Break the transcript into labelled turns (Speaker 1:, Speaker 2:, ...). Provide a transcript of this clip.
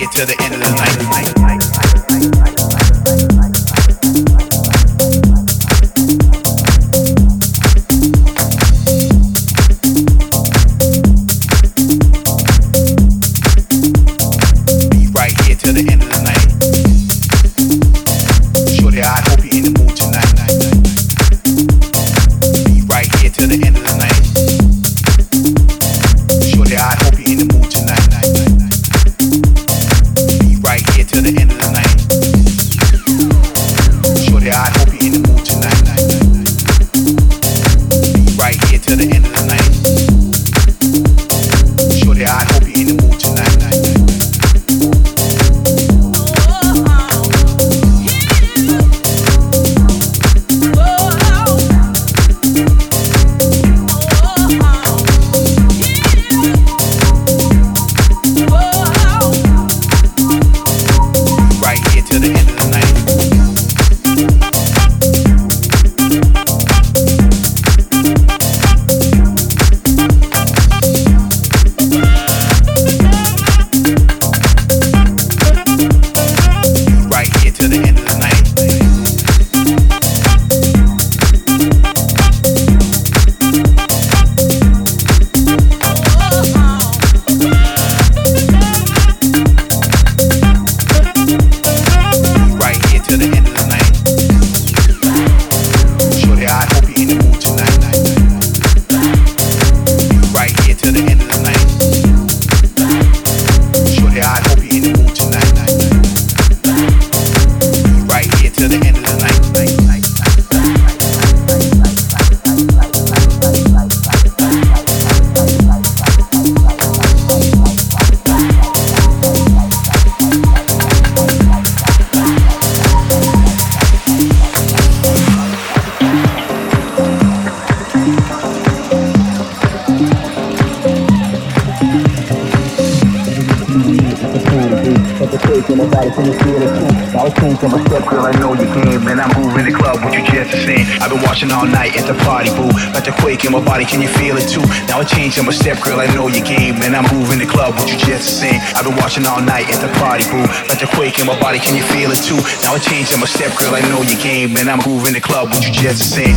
Speaker 1: you till the end of the night. Crashing all night at the party, boo. About the quake in my body, can you feel it too? Now I changed, I'm a step girl, I know your game. And I'm moving the club, what you just sing. I've been watching all night at the party, boo. About the quake in my body, can you feel it too? Now I changed, I'm a step girl, I know your game. And I'm moving the club, what you just sing.